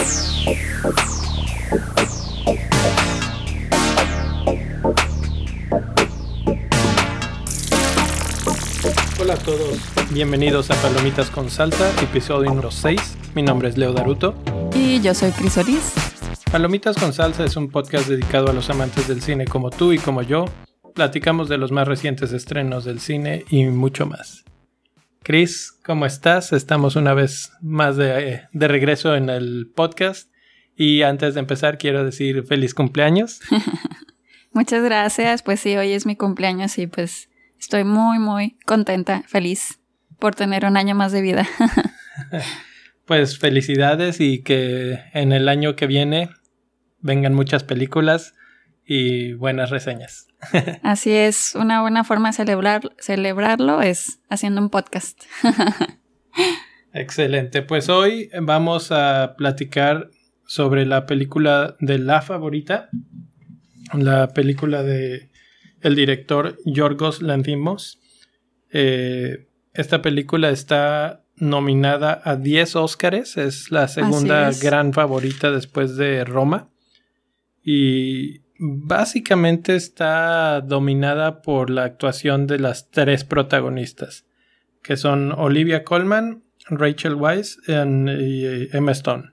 Hola a todos, bienvenidos a Palomitas con Salsa, episodio número 6. Mi nombre es Leo Daruto. Y yo soy Cris Ortiz. Palomitas con Salsa es un podcast dedicado a los amantes del cine como tú y como yo. Platicamos de los más recientes estrenos del cine y mucho más. Cris, ¿cómo estás? Estamos una vez más de, de regreso en el podcast. Y antes de empezar, quiero decir feliz cumpleaños. Muchas gracias. Pues sí, hoy es mi cumpleaños y pues Estoy muy, muy contenta, feliz por tener un año más de vida. pues felicidades y que en el año que viene vengan muchas películas y buenas reseñas. Así es, una buena forma de celebrar, celebrarlo es haciendo un podcast. Excelente, pues hoy vamos a platicar sobre la película de la favorita, la película de el director Yorgos Lanthimos. Eh, esta película está nominada a 10 Óscares, es la segunda gran favorita después de Roma. Y básicamente está dominada por la actuación de las tres protagonistas, que son Olivia Colman, Rachel Weisz y Emma Stone.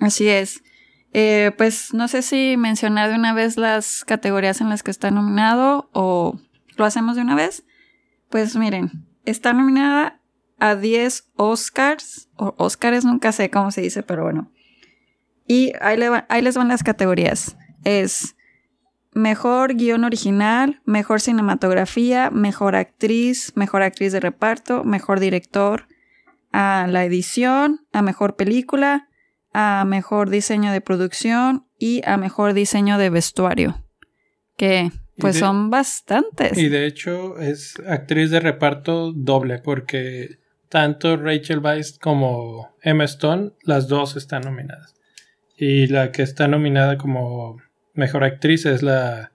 Así es. Eh, pues no sé si mencionar de una vez las categorías en las que está nominado o lo hacemos de una vez. Pues miren, está nominada a 10 Oscars, o Oscars nunca sé cómo se dice, pero bueno. Y ahí, ahí les van las categorías. Es mejor guion original, mejor cinematografía, mejor actriz, mejor actriz de reparto, mejor director, a la edición, a mejor película, a mejor diseño de producción y a mejor diseño de vestuario. Que pues son bastantes. Y de hecho es actriz de reparto doble porque tanto Rachel Weisz como Emma Stone, las dos están nominadas. Y la que está nominada como mejor actriz es la,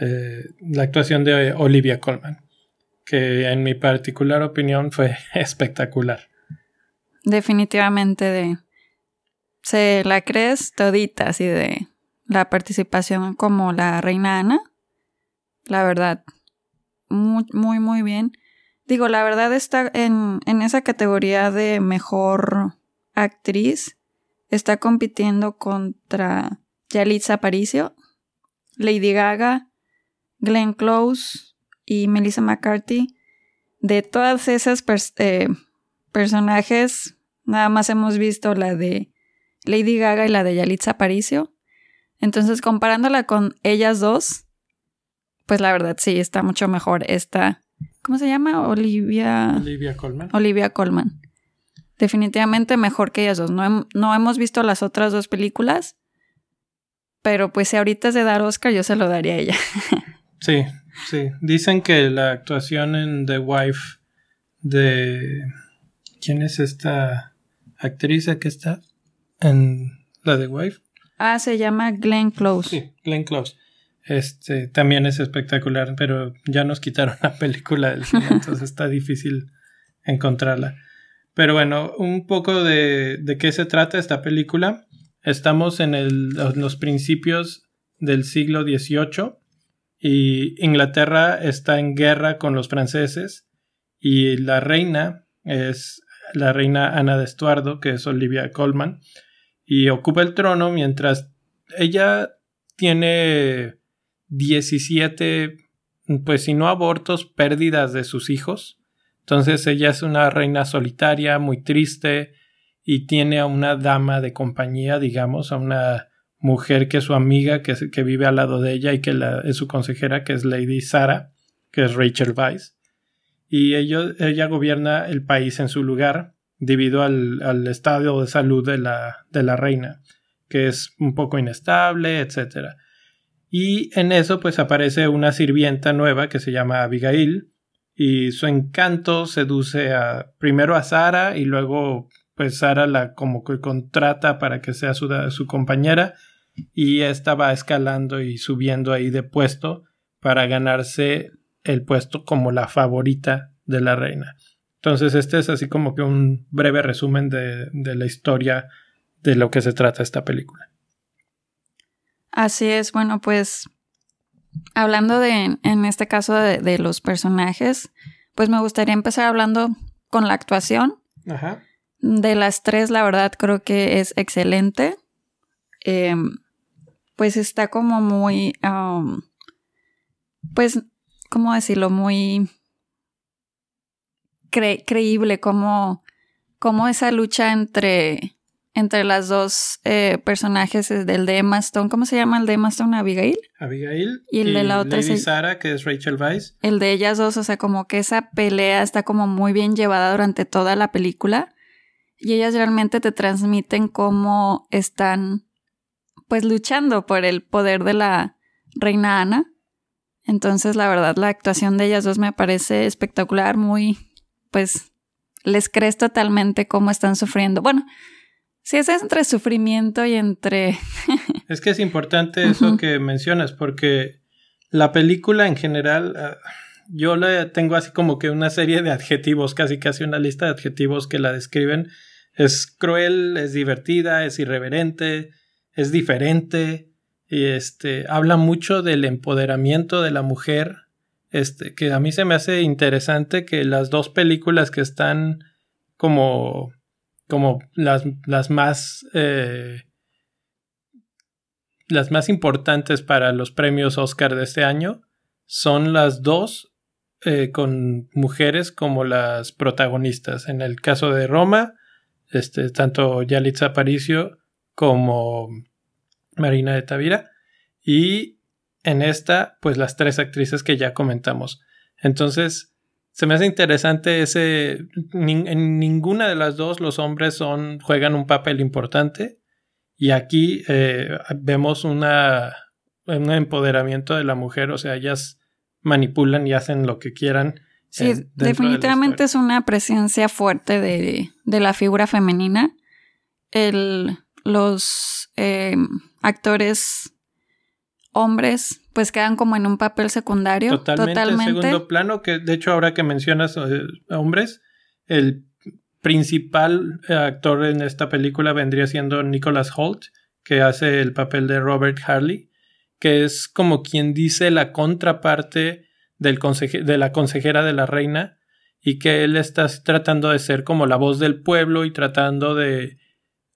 eh, la actuación de Olivia Colman, que en mi particular opinión fue espectacular. Definitivamente de se la crees todita, así de la participación como la reina Ana. La verdad, muy, muy, muy bien. Digo, la verdad está en, en esa categoría de mejor actriz. Está compitiendo contra Yalitza Aparicio, Lady Gaga, Glenn Close y Melissa McCarthy. De todas esas eh, personajes, nada más hemos visto la de Lady Gaga y la de Yalitza Aparicio. Entonces, comparándola con ellas dos, pues la verdad sí, está mucho mejor esta. ¿Cómo se llama? Olivia. Olivia Colman. Olivia Colman. Definitivamente mejor que ellas dos. No, no hemos visto las otras dos películas, pero pues si ahorita es de dar Oscar, yo se lo daría a ella. sí, sí. Dicen que la actuación en The Wife de. ¿Quién es esta actriz que está? en la de Wife. Ah, se llama Glenn Close. Sí, Glenn Close. Este también es espectacular, pero ya nos quitaron la película del cine, entonces está difícil encontrarla. Pero bueno, un poco de, de qué se trata esta película. Estamos en, el, los principios del siglo XVIII y Inglaterra está en guerra con los franceses y la reina es la reina Ana de Estuardo, que es Olivia Colman, y ocupa el trono mientras ella tiene 17, pues si no abortos, pérdidas de sus hijos. Entonces ella es una reina solitaria, muy triste, y tiene a una dama de compañía, digamos, a una mujer que es su amiga, que, que vive al lado de ella y que es su consejera, que es Lady Sara, que es Rachel Weisz. Y ella gobierna el país en su lugar debido al, estado de salud de la, de la reina, que es un poco inestable, etc. Y en eso pues aparece una sirvienta nueva que se llama Abigail y su encanto seduce a primero a Sara y luego pues Sara la como que contrata para que sea su, su compañera y esta va escalando y subiendo ahí de puesto para ganarse el puesto como la favorita de la reina Entonces, este es así como que un breve resumen de, la historia de lo que se trata esta película. Así es, bueno, pues hablando de, en este caso de, los personajes, pues me gustaría empezar hablando con la actuación. Ajá. De las tres, la verdad, creo que es excelente. Em, pues está como muy, um, pues, ¿cómo decirlo? Muy creíble como, como esa lucha entre, entre las dos eh, personajes del de Emma Stone. ¿Cómo se llama el de Emma Stone? Abigail. Abigail. Y el de la otra Lady Sara, que es Rachel Weisz. El de ellas dos, o sea, como que esa pelea está como muy bien llevada durante toda la película. Y ellas realmente te transmiten cómo están, pues, luchando por el poder de la reina Ana. Entonces, la verdad, la actuación de ellas dos me parece espectacular, muy, pues les crees totalmente cómo están sufriendo. Bueno, si es entre sufrimiento y entre... es que es importante eso que mencionas, porque la película en general, ah, yo le tengo así como que una serie de adjetivos, casi casi una lista de adjetivos que la describen. Es cruel, es divertida, es irreverente, es diferente, y este, habla mucho del empoderamiento de la mujer este, que a mí se me hace interesante que las dos películas que están como, como las, las más, eh, las más importantes para los premios Oscar de este año son las dos eh, con mujeres como las protagonistas. En el caso de Roma, este, tanto Yalitza Aparicio como Marina de Tavira. Y en esta, pues las tres actrices que ya comentamos. Entonces, se me hace interesante ese. en ninguna de las dos los hombres son. juegan un papel importante. Y aquí eh, vemos una. un empoderamiento de la mujer. O sea, ellas manipulan y hacen lo que quieran. Sí, definitivamente es una presencia fuerte de, de la figura femenina. El, los eh, actores hombres pues quedan como en un papel secundario. Totalmente, totalmente. segundo plano, que de hecho ahora que mencionas eh, hombres, el principal eh, actor en esta película vendría siendo Nicholas Holt, que hace el papel de Robert Harley, que es como quien dice la contraparte del de la consejera de la reina y que él está tratando de ser como la voz del pueblo y tratando de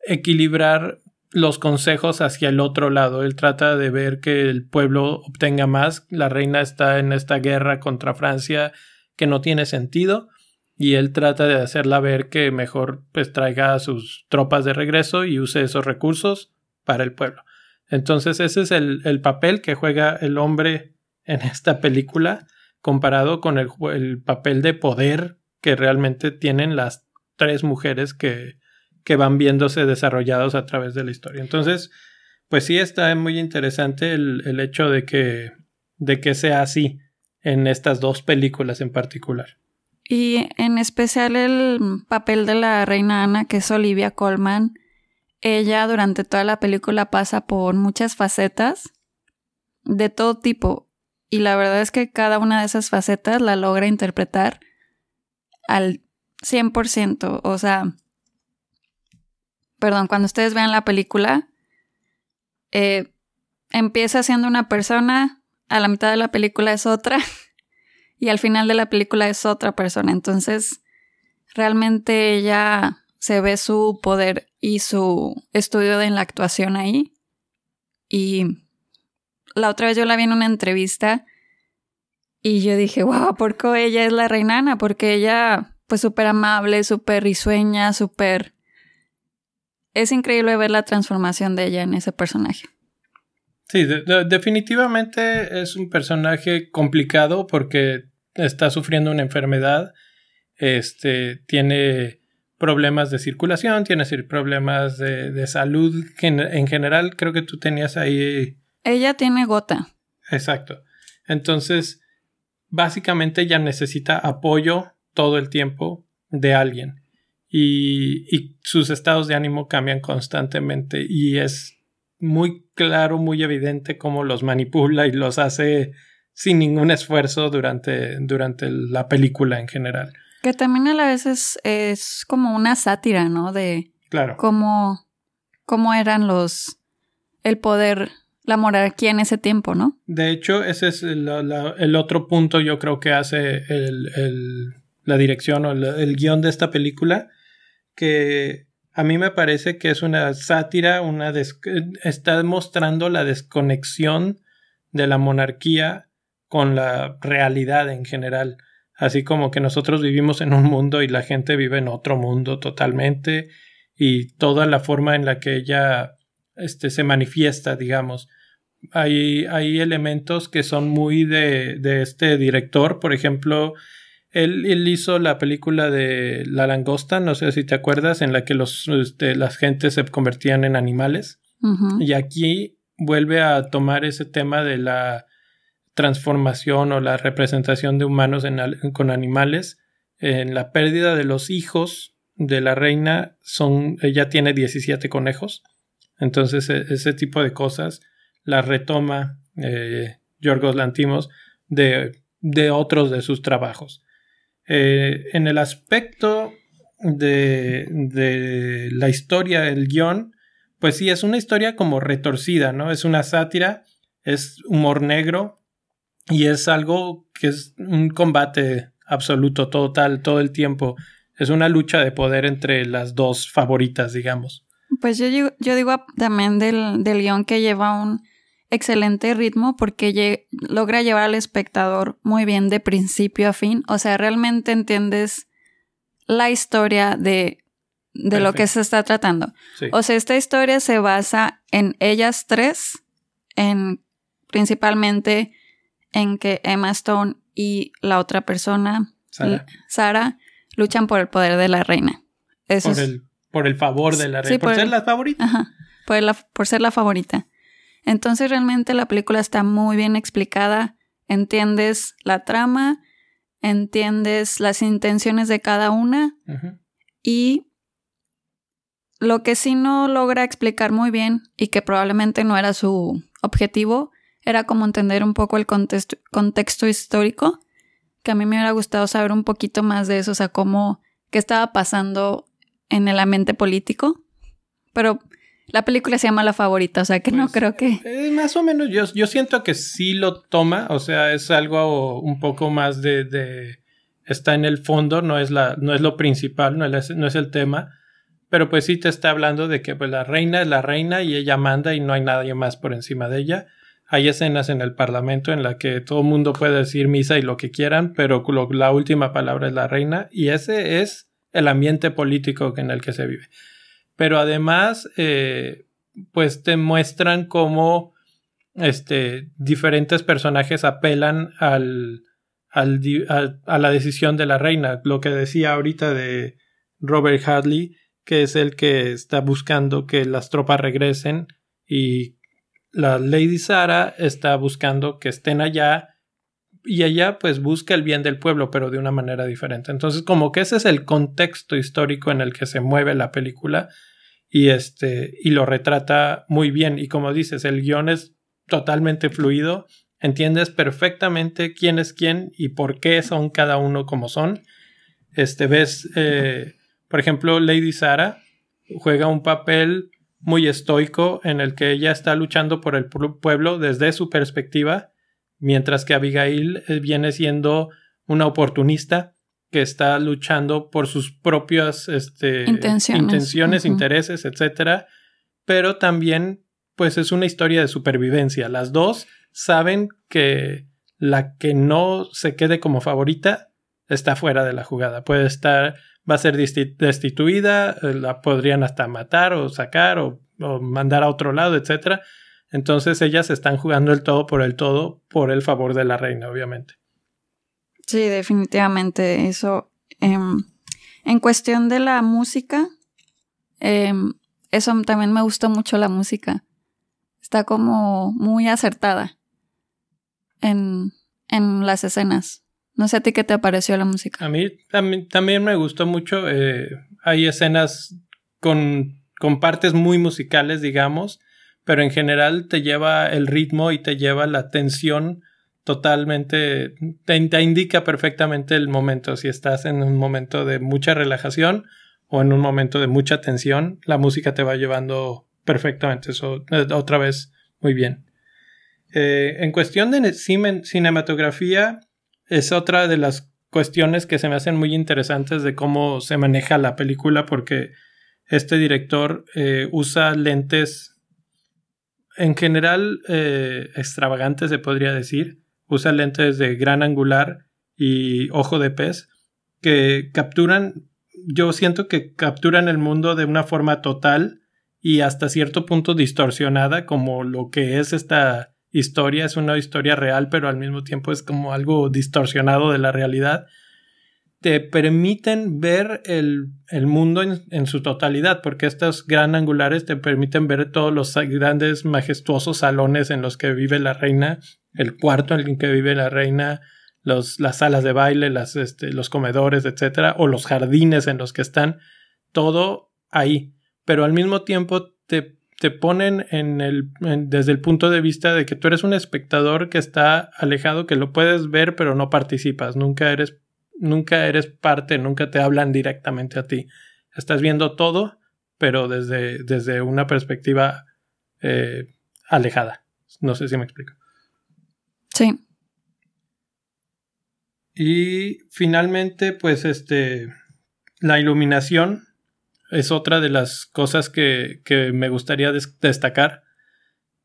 equilibrar los consejos hacia el otro lado. Él trata de ver que el pueblo obtenga más. La reina está en esta guerra contra Francia que no tiene sentido y él trata de hacerla ver que mejor pues traiga a sus tropas de regreso y use esos recursos para el pueblo. Entonces ese es el, el papel que juega el hombre en esta película comparado con el, el papel de poder que realmente tienen las tres mujeres que, que van viéndose desarrollados a través de la historia. Entonces, pues sí está muy interesante el, hecho de que, de que sea así en estas dos películas en particular. Y en especial el papel de la reina Ana, que es Olivia Colman. Ella durante toda la película pasa por muchas facetas de todo tipo. Y la verdad es que cada una de esas facetas la logra interpretar al 100%. O sea, perdón, cuando ustedes vean la película, eh, empieza siendo una persona, a la mitad de la película es otra y al final de la película es otra persona. Entonces, realmente ella se ve su poder y su estudio en la actuación ahí. Y la otra vez yo la vi en una entrevista y yo dije, wow, ¿por qué ella es la reinana? Porque ella, pues súper amable, súper risueña, súper es increíble ver la transformación de ella en ese personaje. Sí, definitivamente es un personaje complicado porque está sufriendo una enfermedad, este, tiene problemas de circulación, tiene problemas de, salud en, en, general. Creo que tú tenías ahí. Ella tiene gota. Exacto. Entonces, básicamente ella necesita apoyo todo el tiempo de alguien y, sus estados de ánimo cambian constantemente y es muy claro, muy evidente cómo los manipula y los hace sin ningún esfuerzo durante, durante la película en general. Que también a la vez es, es como una sátira, ¿no? De Claro. cómo, cómo eran los, el poder, la monarquía en ese tiempo, ¿no? De hecho, ese es el, la- el otro punto yo creo que hace el, el- la dirección o el, el guion de esta película, que a mí me parece que es una sátira, una está mostrando la desconexión de la monarquía con la realidad en general. Así como que nosotros vivimos en un mundo y la gente vive en otro mundo totalmente y toda la forma en la que ella este, se manifiesta, digamos hay, hay elementos que son muy de, de este director. Por ejemplo, él, él hizo la película de La Langosta, no sé si te acuerdas, en la que los, este, las gentes se convertían en animales. Y aquí vuelve a tomar ese tema de la transformación o la representación de humanos en con animales. En la pérdida de los hijos de la reina, son, ella tiene 17 conejos. Entonces, e- ese tipo de cosas la retoma eh, Yorgos Lantimos de, de otros de sus trabajos. Eh, en el aspecto de, de la historia, el guion, pues sí, es una historia como retorcida, ¿no? Es una sátira, es humor negro y es algo que es un combate absoluto, total, todo el tiempo. Es una lucha de poder entre las dos favoritas, digamos. Pues yo, yo digo también del, del guion que lleva un excelente ritmo porque logra llevar al espectador muy bien de principio a fin. O sea, realmente entiendes la historia de, de lo que se está tratando. Sí. O sea, esta historia se basa en ellas tres, en principalmente en que Emma Stone y la otra persona, Sara, Sara, luchan por el poder de la reina. Eso por, es- el, por el favor de la Sí, reina, por, ser la favorita. Ajá, por, la- por ser la favorita. Entonces realmente la película está muy bien explicada, entiendes la trama, entiendes las intenciones de cada una y lo que sí no logra explicar muy bien y que probablemente no era su objetivo era como entender un poco el contexto, contexto histórico, que a mí me hubiera gustado saber un poquito más de eso, o sea, cómo, qué estaba pasando en el ambiente político, pero la película se llama La Favorita, o sea que no Pues, creo que... Eh, más o menos, yo, yo siento que sí lo toma, o sea, es algo un poco más de, de- está en el fondo, no es, la, no es lo principal, no es, no es el tema, pero pues sí te está hablando de que pues, la reina es la reina y ella manda y no hay nadie más por encima de ella. Hay escenas en el Parlamento en la que todo el mundo puede decir misa y lo que quieran, pero lo- la última palabra es la reina y ese es el ambiente político en el que se vive. Pero además, eh, pues te muestran cómo este, diferentes personajes apelan al, al al- a la decisión de la reina. Lo que decía ahorita de Robert Hadley, que es el que está buscando que las tropas regresen y la Lady Sara está buscando que estén allá y ella pues busca el bien del pueblo pero de una manera diferente. Entonces como que ese es el contexto histórico en el que se mueve la película y este y lo retrata muy bien y como dices el guion es totalmente fluido entiendes perfectamente quién es quién y por qué son cada uno como son este ves eh, por ejemplo Lady Sara juega un papel muy estoico en el que ella está luchando por el pu- pueblo desde su perspectiva mientras que Abigail eh, viene siendo una oportunista que está luchando por sus propias este, Intenciones. intereses, etcétera, pero también pues es una historia de supervivencia. Las dos saben que la que no se quede como favorita está fuera de la jugada. Puede estar, va a ser destituida, eh, la podrían hasta matar o sacar o, o mandar a otro lado, etcétera. Entonces ellas están jugando el todo por el todo por el favor de la reina, obviamente. Sí, definitivamente eso. em, en cuestión de la música, em, eso también me gustó mucho la música. Está como muy acertada en, en las escenas. No sé a ti qué te pareció la música. A mí también, también me gustó mucho. eh, hay escenas con, con partes muy musicales, digamos, pero en general te lleva el ritmo y te lleva la tensión totalmente, te, indica perfectamente el momento, si estás en un momento de mucha relajación o en un momento de mucha tensión, la música te va llevando perfectamente, eso eh, otra vez muy bien. Eh, en cuestión de cinematografía, es otra de las cuestiones que se me hacen muy interesantes de cómo se maneja la película, porque este director eh, usa lentes en general extravagantes, se podría decir, usa lentes de gran angular y ojo de pez que capturan, yo siento que capturan el mundo de una forma total y hasta cierto punto distorsionada como lo que es esta historia, es una historia real pero al mismo tiempo es como algo distorsionado de la realidad te permiten ver el, mundo en, en, su totalidad, porque estos gran angulares te permiten ver todos los grandes, majestuosos salones en los que vive la reina, el cuarto en el que vive la reina, los, las salas de baile, este, los comedores, etcétera, o los jardines en los que están, todo ahí. Pero al mismo tiempo te, te ponen en el, desde el punto de vista de que tú eres un espectador que está alejado, que lo puedes ver, pero no participas, nunca eres nunca eres parte, nunca te hablan directamente a ti. Estás viendo todo, pero desde, desde una perspectiva eh, alejada. No sé si me explico. Sí. Y finalmente, pues este, la iluminación es otra de las cosas que, que me gustaría destacar,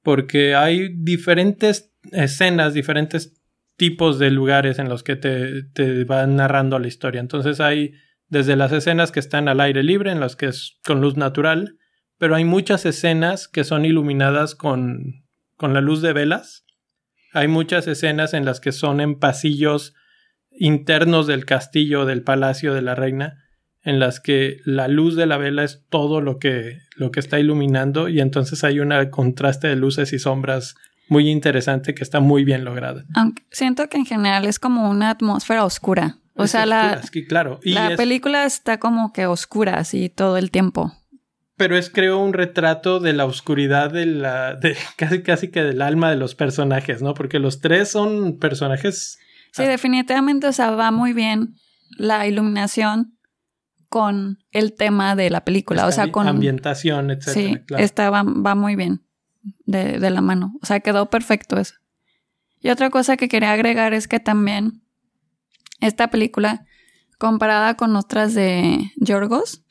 porque hay diferentes escenas, diferentes tipos de lugares en los que te, te, van narrando la historia. Entonces hay desde las escenas que están al aire libre, en las que es con luz natural, pero hay muchas escenas que son iluminadas con, con la luz de velas. Hay muchas escenas en las que son en pasillos internos del castillo, del palacio de la reina, en las que la luz de la vela es todo lo que, lo que está iluminando y entonces hay un contraste de luces y sombras muy interesante que está muy bien lograda. Aunque siento que en general es como una atmósfera oscura. O sea, la, claro. la película está como que oscura así todo el tiempo. Pero es creo un retrato de la oscuridad de la de casi casi que del alma de los personajes, ¿no? Porque los tres son personajes Sí, definitivamente, o sea, va muy bien la iluminación con el tema de la película, o sea, con ambientación, etcétera. Sí, esta va muy bien de, de la mano. O sea, quedó perfecto eso. Y otra cosa que quería agregar es que también esta película, comparada con otras de Yorgos,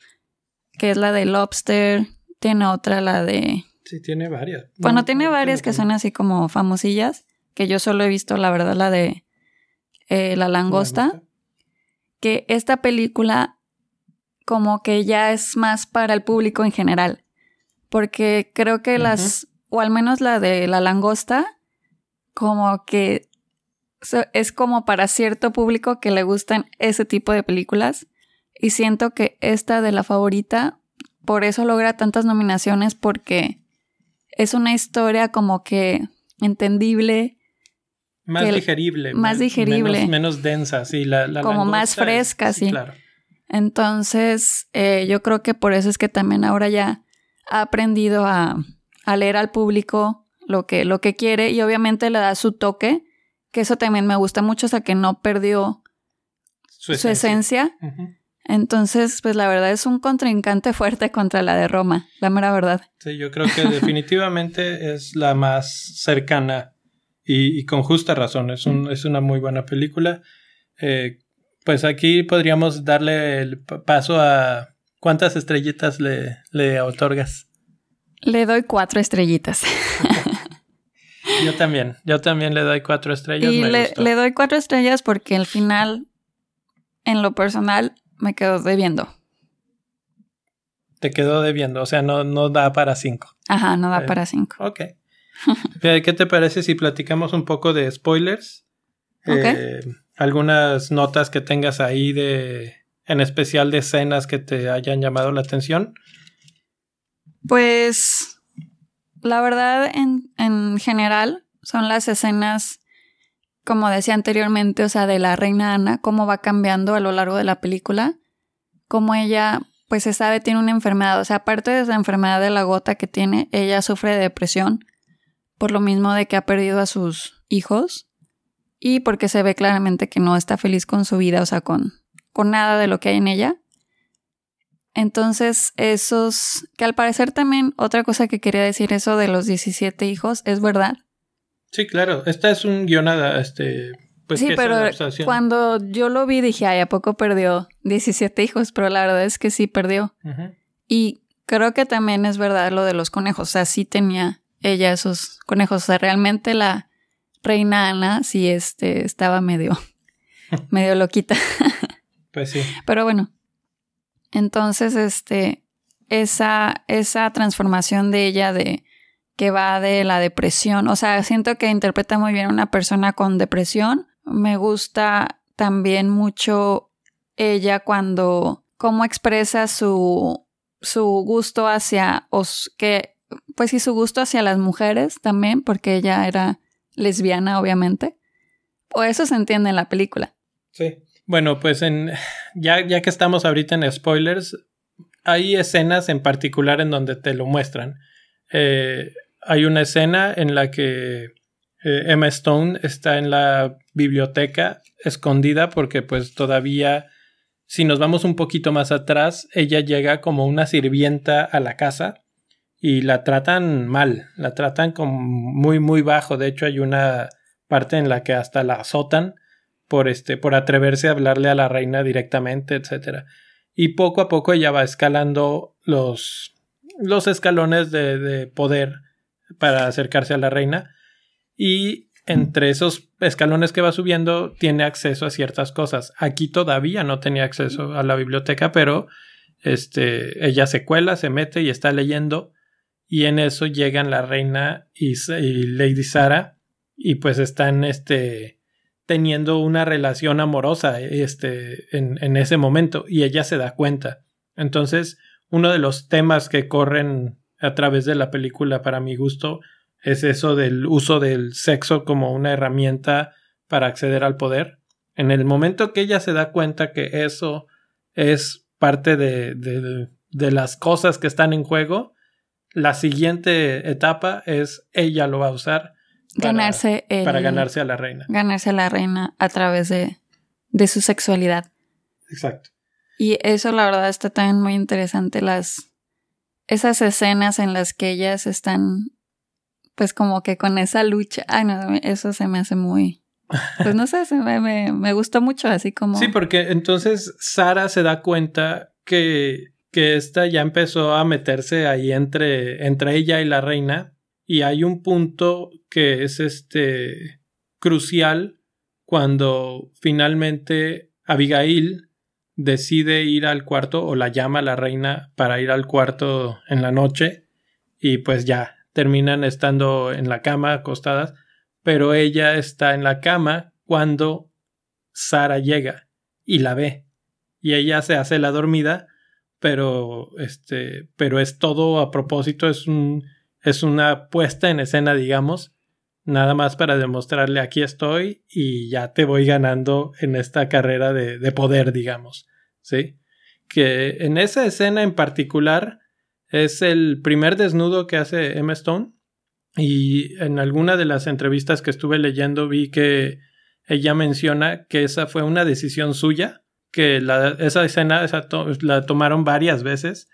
que es la de Lobster, tiene otra, la de... Sí, tiene varias. Bueno, tiene varias que son así como famosillas, que yo solo he visto, la verdad, la de eh, La Langosta, que esta película como que ya es más para el público en general, porque creo que las o al menos la de la langosta, como que es como para cierto público que le gustan ese tipo de películas. Y siento que esta de la favorita, por eso logra tantas nominaciones, porque es una historia como que entendible. Más digerible. Más digerible. Menos, densa, sí. La, como más fresca, sí. Claro. Entonces, eh, yo creo que por eso es que también ahora ya ha aprendido a, a leer al público lo que, lo que quiere y obviamente le da su toque, que eso también me gusta mucho, o sea, que no perdió su esencia. Entonces, pues la verdad es un contrincante fuerte contra la de Roma, la mera verdad. Sí, yo creo que definitivamente es la más cercana y, con justa razón. Es, un, es una muy buena película. Eh, pues aquí podríamos darle el paso a cuántas estrellitas le, le otorgas. Le doy cuatro estrellitas. yo también, yo también le doy cuatro estrellas. Y le, le, doy cuatro estrellas porque al final, en lo personal, me quedo debiendo. Te quedó debiendo, o sea, no, no da para cinco. Ajá, no da eh, para cinco. Ok. ¿Qué te parece si platicamos un poco de spoilers? Eh, algunas notas que tengas ahí de, en especial de escenas que te hayan llamado la atención. Pues la verdad en, en general son las escenas, como decía anteriormente, o sea, de la reina Ana, cómo va cambiando a lo largo de la película, cómo ella, pues se sabe, tiene una enfermedad, o sea, aparte de esa enfermedad de la gota que tiene, ella sufre de depresión, por lo mismo de que ha perdido a sus hijos, y porque se ve claramente que no está feliz con su vida, o sea, con, con nada de lo que hay en ella. Entonces, esos, que al parecer también, otra cosa que quería decir, eso de los 17 hijos, es verdad. Sí, claro, esta es un guionada, este... Pues sí, pero cuando yo lo vi dije, ay, ¿a poco perdió 17 hijos? Pero la verdad es que sí perdió. Y creo que también es verdad lo de los conejos, o sea, sí tenía ella esos conejos, o sea, realmente la reina Ana sí este, estaba medio, medio loquita. pues sí. Pero bueno, entonces, este, esa, esa transformación de ella de que va de la depresión, o sea, siento que interpreta muy bien a una persona con depresión. Me gusta también mucho ella cuando, cómo expresa su, su gusto hacia, os, que, pues sí, su gusto hacia las mujeres también, porque ella era lesbiana, obviamente. O eso se entiende en la película. Sí. Bueno, pues en ya, ya que estamos ahorita en spoilers, hay escenas en particular en donde te lo muestran. Eh, hay una escena en la que eh, Emma Stone está en la biblioteca escondida porque pues todavía si nos vamos un poquito más atrás, ella llega como una sirvienta a la casa y la tratan mal, la tratan como muy muy bajo, de hecho hay una parte en la que hasta la azotan por este por atreverse a hablarle a la reina directamente, etcétera. Y poco a poco ella va escalando los los escalones de, de poder para acercarse a la reina y entre esos escalones que va subiendo tiene acceso a ciertas cosas. Aquí todavía no tenía acceso a la biblioteca, pero este, ella se cuela, se mete y está leyendo y en eso llegan la reina y, Lady Sara y pues están este, teniendo una relación amorosa este, en, en ese momento y ella se da cuenta. Entonces, uno de los temas que corren a través de la película para mi gusto es eso del uso del sexo como una herramienta para acceder al poder. En el momento que ella se da cuenta que eso es parte de, de, las cosas que están en juego, la siguiente etapa es ella lo va a usar para ganarse, para ganarse a la reina. Ganarse a la reina a través de, de su sexualidad. Exacto. Y eso la verdad está también muy interesante, las esas escenas en las que ellas están pues como que con esa lucha, ay no, eso se me hace muy, pues no sé, me, me, gustó mucho así como... Sí, porque entonces Sara se da cuenta que, que esta ya empezó a meterse ahí entre, entre ella y la reina y hay un punto que es este crucial cuando finalmente Abigail decide ir al cuarto o la llama la reina para ir al cuarto en la noche y pues ya terminan estando en la cama acostadas, pero ella está en la cama cuando Sara llega y la ve. Y ella se hace la dormida, pero este, pero es todo a propósito, es un es una puesta en escena, digamos, nada más para demostrarle aquí estoy y ya te voy ganando en esta carrera de, de poder, digamos, ¿sí? Que en esa escena en particular es el primer desnudo que hace Emma Stone. Y en alguna de las entrevistas que estuve leyendo vi que ella menciona que esa fue una decisión suya, que esa escena la tomaron varias veces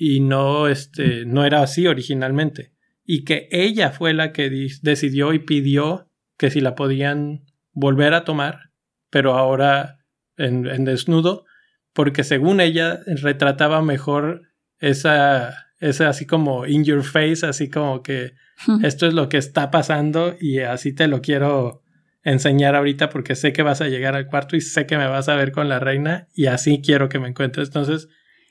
y no, este, no era así originalmente. Y que ella fue la que decidió y pidió que si la podían volver a tomar, pero ahora en, en desnudo, porque según ella retrataba mejor esa, esa así como in your face, así como que esto es lo que está pasando y así te lo quiero enseñar ahorita porque sé que vas a llegar al cuarto y sé que me vas a ver con la reina y así quiero que me encuentres. Entonces...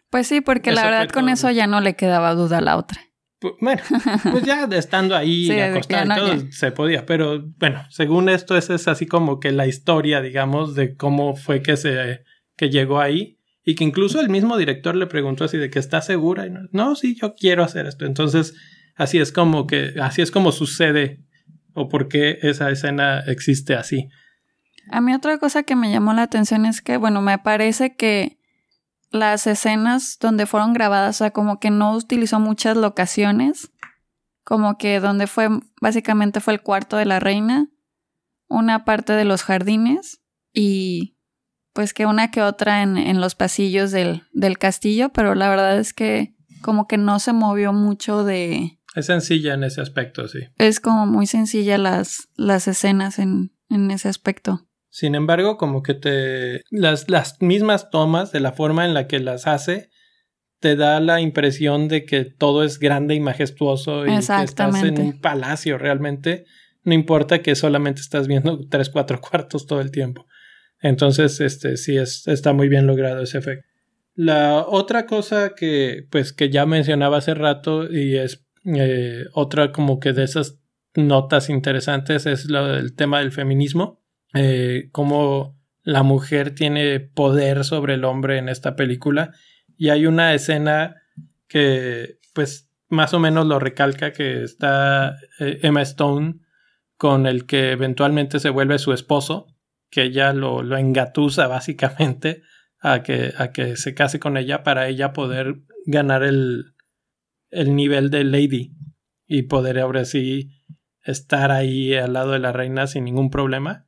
Pues sí, porque la verdad con eso ya no le quedaba duda a la otra. bueno, pues ya estando ahí acostada y todo se podía, pero bueno, según esto esa es así como que la historia, digamos, de cómo fue que se que llegó ahí y que incluso el mismo director le preguntó así de que está segura y no, no, sí, yo quiero hacer esto. Entonces, así es como que, así es como sucede o por qué esa escena existe así. A mí otra cosa que me llamó la atención es que, bueno, me parece que las escenas donde fueron grabadas, o sea, como que no utilizó muchas locaciones, como que donde fue, básicamente fue el cuarto de la reina, una parte de los jardines y pues que una que otra en, en los pasillos del, del castillo, pero la verdad es que como que no se movió mucho de... Es sencilla en ese aspecto, sí. Es como muy sencilla las, las escenas en, en ese aspecto. Sin embargo, como que te... Las, las mismas tomas, de la forma en la que las hace, te da la impresión de que todo es grande y majestuoso y que estás en un palacio realmente. No importa que solamente estás viendo tres, cuatro cuartos todo el tiempo. Entonces, este sí es, está muy bien logrado ese efecto. La otra cosa que, pues, que ya mencionaba hace rato y es eh, otra como que de esas notas interesantes es lo del tema del feminismo. Eh, cómo la mujer tiene poder sobre el hombre en esta película. Y hay una escena que, pues, más o menos lo recalca que está eh, Emma Stone con el que eventualmente se vuelve su esposo, que ella lo, lo engatusa básicamente a que, a que se case con ella para ella poder ganar el, el nivel de lady y poder ahora sí estar ahí al lado de la reina sin ningún problema.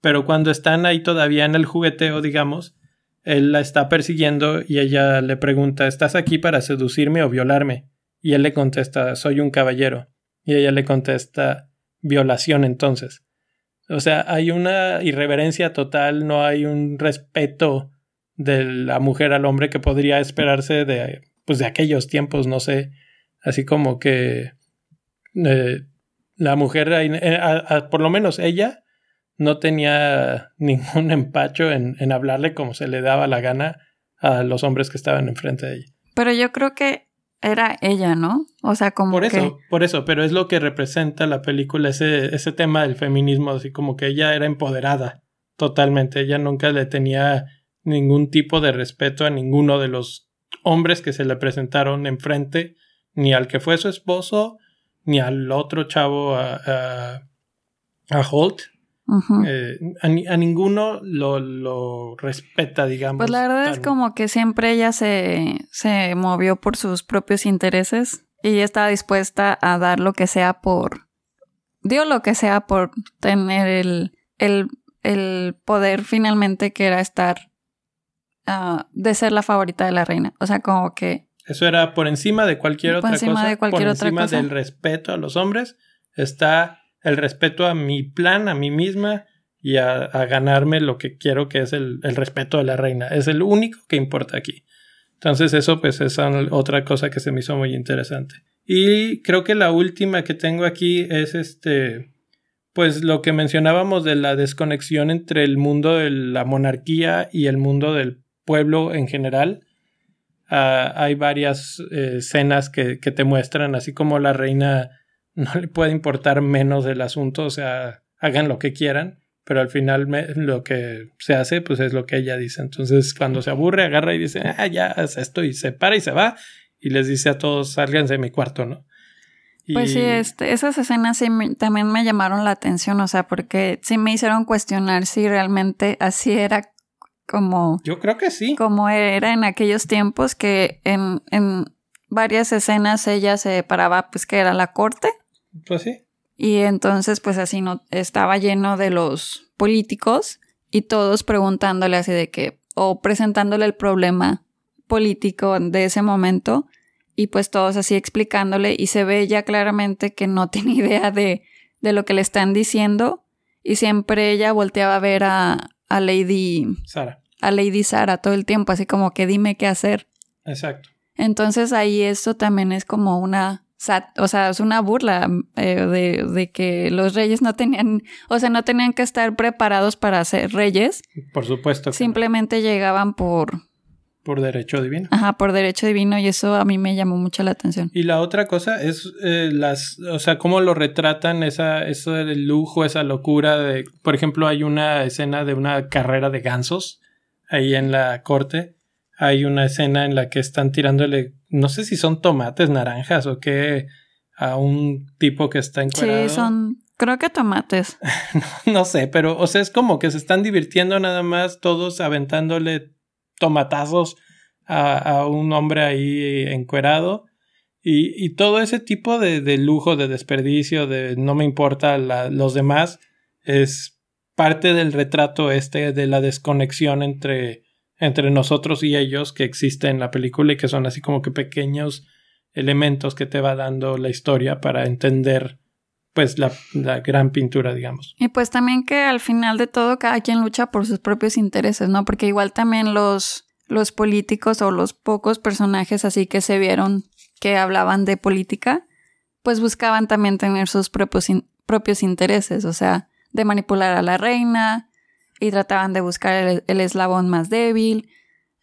Pero cuando están ahí todavía en el jugueteo, digamos, él la está persiguiendo y ella le pregunta ¿Estás aquí para seducirme o violarme? Y él le contesta Soy un caballero. Y ella le contesta Violación entonces. O sea, hay una irreverencia total, no hay un respeto de la mujer al hombre que podría esperarse de, pues de aquellos tiempos, no sé, así como que eh, la mujer, eh, por lo menos ella, no tenía ningún empacho en, en, hablarle como se le daba la gana a los hombres que estaban enfrente de ella. Pero yo creo que era ella, ¿no? O sea, como por eso, por eso, pero es lo que representa la película ese ese tema del feminismo, así como que ella era empoderada totalmente, ella nunca le tenía ningún tipo de respeto a ninguno de los hombres que se le presentaron enfrente, ni al que fue su esposo, ni al otro chavo, a, a, Holt. Eh, a, ninguno lo, lo, respeta, digamos. Pues la verdad es como que siempre ella se, se movió por sus propios intereses y estaba dispuesta a dar lo que sea por. dio lo que sea por tener el, el, el poder finalmente que era estar Ah, de ser la favorita de la reina. O sea, como que... Eso era por encima de cualquier otra cosa. De cualquier por encima del respeto a los hombres está el respeto a mi plan, a mí misma y a, ganarme lo que quiero que es el, el, respeto de la reina. Es el único que importa aquí. Entonces eso pues es otra cosa que se me hizo muy interesante. Y creo que la última que tengo aquí es este pues lo que mencionábamos de la desconexión entre el mundo de la monarquía y el mundo del pueblo en general. Ah, hay varias eh, escenas que, que, te muestran, así como la reina no le puede importar menos del asunto, o sea, hagan lo que quieran, pero al final lo que se hace, pues es lo que ella dice. Entonces, cuando se aburre, agarra y dice, ah, ya, es esto, y se para y se va, y les dice a todos, sálganse de mi cuarto, ¿no? Pues sí, este, esas escenas sí también me llamaron la atención, o sea, porque sí me hicieron cuestionar si realmente así era como... Yo creo que sí. Como era en aquellos tiempos que en, en varias escenas ella se paraba pues que era la corte. Pues sí. Y entonces pues así no estaba lleno de los políticos y todos preguntándole así de que o presentándole el problema político de ese momento y pues todos así explicándole y se ve ya claramente que no tiene idea de, de lo que le están diciendo y siempre ella volteaba a ver a, a Lady Sara. A Lady Sara todo el tiempo, así como que dime qué hacer. Exacto. Entonces ahí eso también es como una, o sea, es una burla eh, de, de, que los reyes no tenían, o sea, no tenían que estar preparados para ser reyes. Por supuesto. Simplemente llegaban por, por derecho divino. Ajá, por derecho divino y eso a mí me llamó mucho la atención. Y la otra cosa es eh, las, o sea, cómo lo retratan, esa, eso del lujo, esa locura de, por ejemplo, hay una escena de una carrera de gansos ahí en la corte. Hay una escena en la que están tirándole, no sé si son tomates, naranjas o qué, a un tipo que está encuadrado. Sí, son, creo que tomates. no, no sé, pero, o sea, es como que se están divirtiendo nada más todos aventándole tomatazos a, un hombre ahí encuerado. Y, y todo ese tipo de, de, lujo, de desperdicio, de no me importa los demás, es parte del retrato este de la desconexión entre, entre nosotros y ellos que existe en la película y que son así como que pequeños elementos que te va dando la historia para entender pues la, gran pintura, digamos. Y pues también que al final de todo cada quien lucha por sus propios intereses, ¿no? Porque igual también los, los políticos o los pocos personajes así que se vieron que hablaban de política, pues buscaban también tener sus propios, propios intereses, o sea, de manipular a la reina y trataban de buscar el, el eslabón más débil.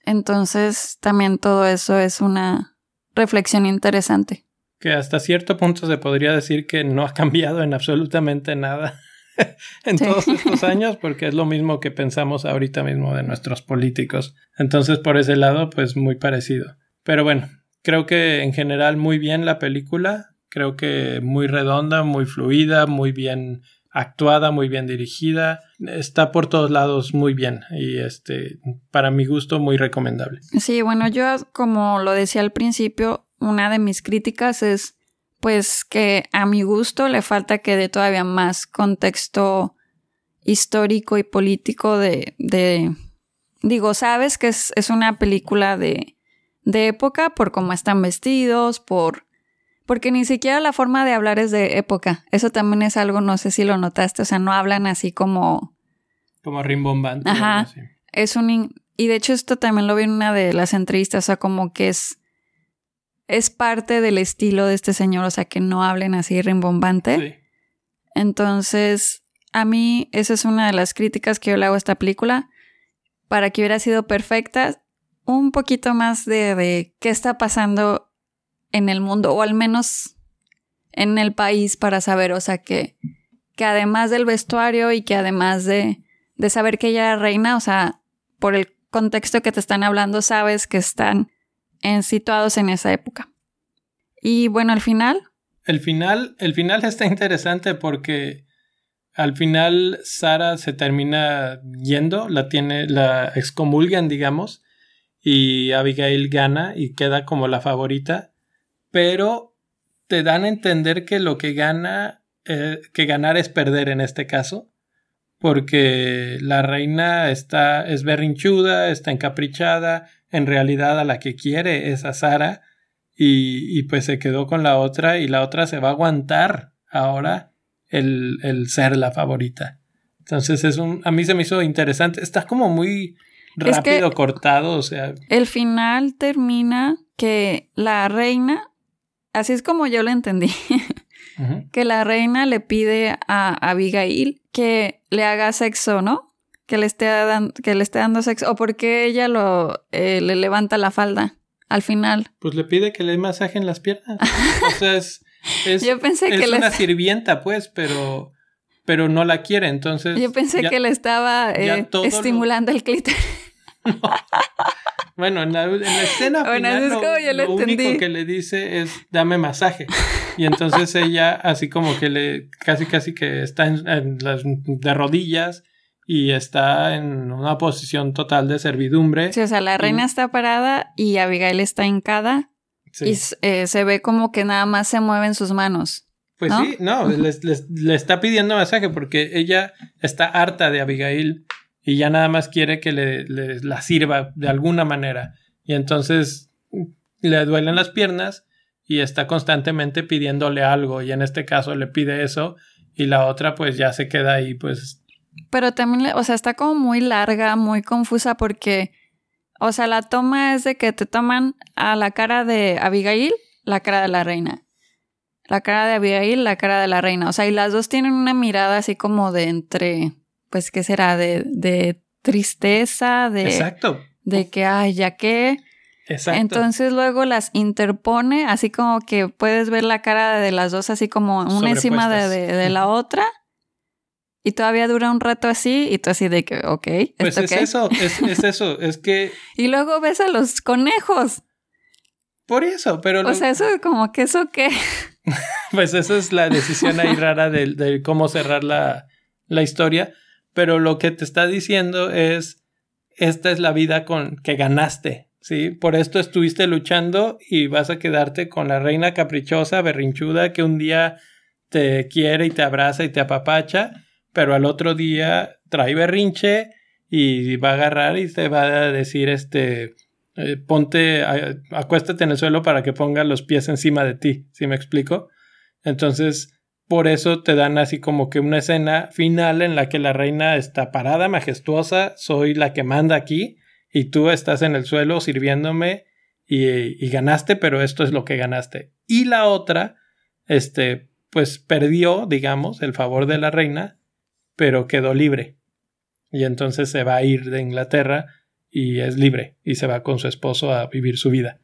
Entonces también todo eso es una reflexión interesante que hasta cierto punto se podría decir que no ha cambiado en absolutamente nada en todos estos años, porque es lo mismo que pensamos ahorita mismo de nuestros políticos. Entonces, por ese lado, pues muy parecido. Pero bueno, creo que en general muy bien la película, creo que muy redonda, muy fluida, muy bien actuada, muy bien dirigida, está por todos lados muy bien y este para mi gusto muy recomendable. Sí, bueno, yo como lo decía al principio, una de mis críticas es pues que a mi gusto le falta que dé todavía más contexto histórico y político de, de digo, sabes que es, es una película de, de época por cómo están vestidos, por porque ni siquiera la forma de hablar es de época. Eso también es algo, no sé si lo notaste, o sea, no hablan así como como rimbombante. Ajá. Es un y de hecho esto también lo vi en una de las entrevistas, o sea, como que es es parte del estilo de este señor, o sea, que no hablen así rimbombante. Sí. Entonces, a mí esa es una de las críticas que yo le hago a esta película. Para que hubiera sido perfecta, un poquito más de, de qué está pasando en el mundo, o al menos en el país, para saber, o sea, que, que además del vestuario y que además de, de saber que ella era reina, o sea, por el contexto que te están hablando, sabes que están en, situados en esa época. Y bueno, al final. El final, el final está interesante porque al final Sara se termina yendo, la tiene, la excomulgan, digamos, y Abigail gana y queda como la favorita, pero te dan a entender que lo que gana, eh, que ganar es perder en este caso, porque la reina está, es berrinchuda, está encaprichada, en realidad a la que quiere es a Sara y, y, pues se quedó con la otra y la otra se va a aguantar ahora el, el ser la favorita. Entonces es un, a mí se me hizo interesante, está como muy rápido cortado, o sea. El final termina que la reina, así es como yo lo entendí, que la reina le pide a Abigail que le haga sexo, ¿no? que le esté, dando, que le esté dando sexo o porque ella lo eh, le levanta la falda al final. Pues le pide que le masajen las piernas. o sea, es, es, Yo pensé es que una sirvienta, pues, pero pero no la quiere, entonces. Yo pensé que le estaba eh, estimulando el clítoris. Bueno, en la, en la escena bueno, final es lo, como yo lo lo único que le dice es dame masaje. Y entonces ella así como que le casi casi que está en, en las de rodillas y está en una posición total de servidumbre. Sí, o sea, la reina está parada y Abigail está hincada Sí. y eh, se ve como que nada más se mueven sus manos. Pues ¿no? sí, no, le está pidiendo masaje porque ella está harta de Abigail y ya nada más quiere que le, le- la sirva de alguna manera. Y entonces le duelen las piernas y está constantemente pidiéndole algo y en este caso le pide eso y la otra pues ya se queda ahí pues Pero también, o sea, está como muy larga, muy confusa porque, o sea, la toma es de que te toman a la cara de Abigail, la cara de la reina. La cara de Abigail, la cara de la reina. O sea, y las dos tienen una mirada así como de entre, pues, ¿qué será? De, de tristeza, de, exacto, de que, ay, ya que. exacto. Entonces luego las interpone, así como que puedes ver la cara de las dos así como una encima de, de- de la otra. Y todavía dura un rato así y tú así de que, ok, pues ¿esto es qué? eso, es, es eso, es que Y luego ves a los conejos. por eso, pero O lo- sea, eso como que eso qué. Pues esa es la decisión ahí rara de, de cómo cerrar la, la historia. Pero lo que te está diciendo es, esta es la vida con que ganaste, ¿sí? Por esto estuviste luchando y vas a quedarte con la reina caprichosa, berrinchuda, que un día te quiere y te abraza y te apapacha, pero al otro día trae berrinche y va a agarrar y te va a decir este eh, ponte acuéstate en el suelo para que ponga los pies encima de ti, ¿sí me explico? Entonces, por eso te dan así como que una escena final en la que la reina está parada, majestuosa, soy la que manda aquí y tú estás en el suelo sirviéndome y, ganaste, pero esto es lo que ganaste. Y la otra, este, pues perdió, digamos, el favor de la reina, pero quedó libre. Y entonces se va a ir de Inglaterra y es libre y se va con su esposo a vivir su vida.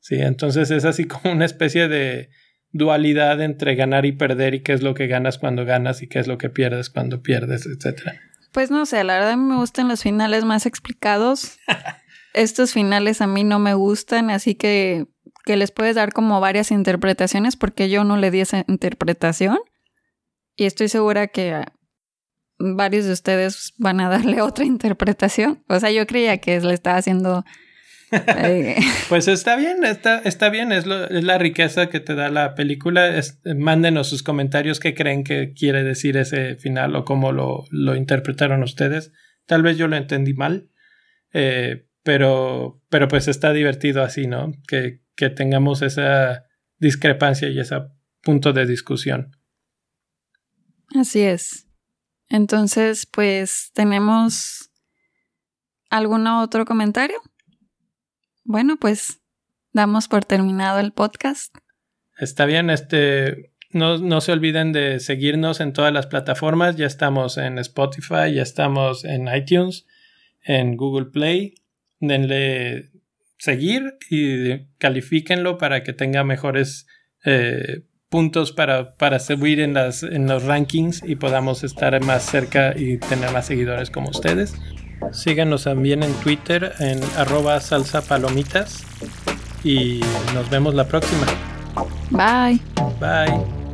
Sí, entonces es así como una especie de dualidad entre ganar y perder y qué es lo que ganas cuando ganas y qué es lo que pierdes cuando pierdes, etcétera. Pues no sé, la verdad a mí me gustan los finales más explicados. Estos finales a mí no me gustan, así que que les puedes dar como varias interpretaciones porque yo no le di esa interpretación y estoy segura que varios de ustedes van a darle otra interpretación. O sea, yo creía que le estaba haciendo... Pues está bien, está, está bien, es, la riqueza que te da la película. mándenos sus comentarios qué creen que quiere decir ese final o cómo lo, lo interpretaron ustedes. Tal vez yo lo entendí mal, eh, pero, pero pues está divertido así, ¿no? Que, que tengamos esa discrepancia y ese punto de discusión. Así es. Entonces, pues, ¿tenemos algún otro comentario? Bueno, pues damos por terminado el podcast. Está bien, este, no, no, se olviden de seguirnos en todas las plataformas. Ya estamos en Spotify, ya estamos en iTunes, en Google Play. Denle seguir y califíquenlo para que tenga mejores eh, puntos para, para subir en, las, en los rankings y podamos estar más cerca y tener más seguidores como ustedes. Síganos también en Twitter en arroba salsa palomitas y nos vemos la próxima. Bye. Bye.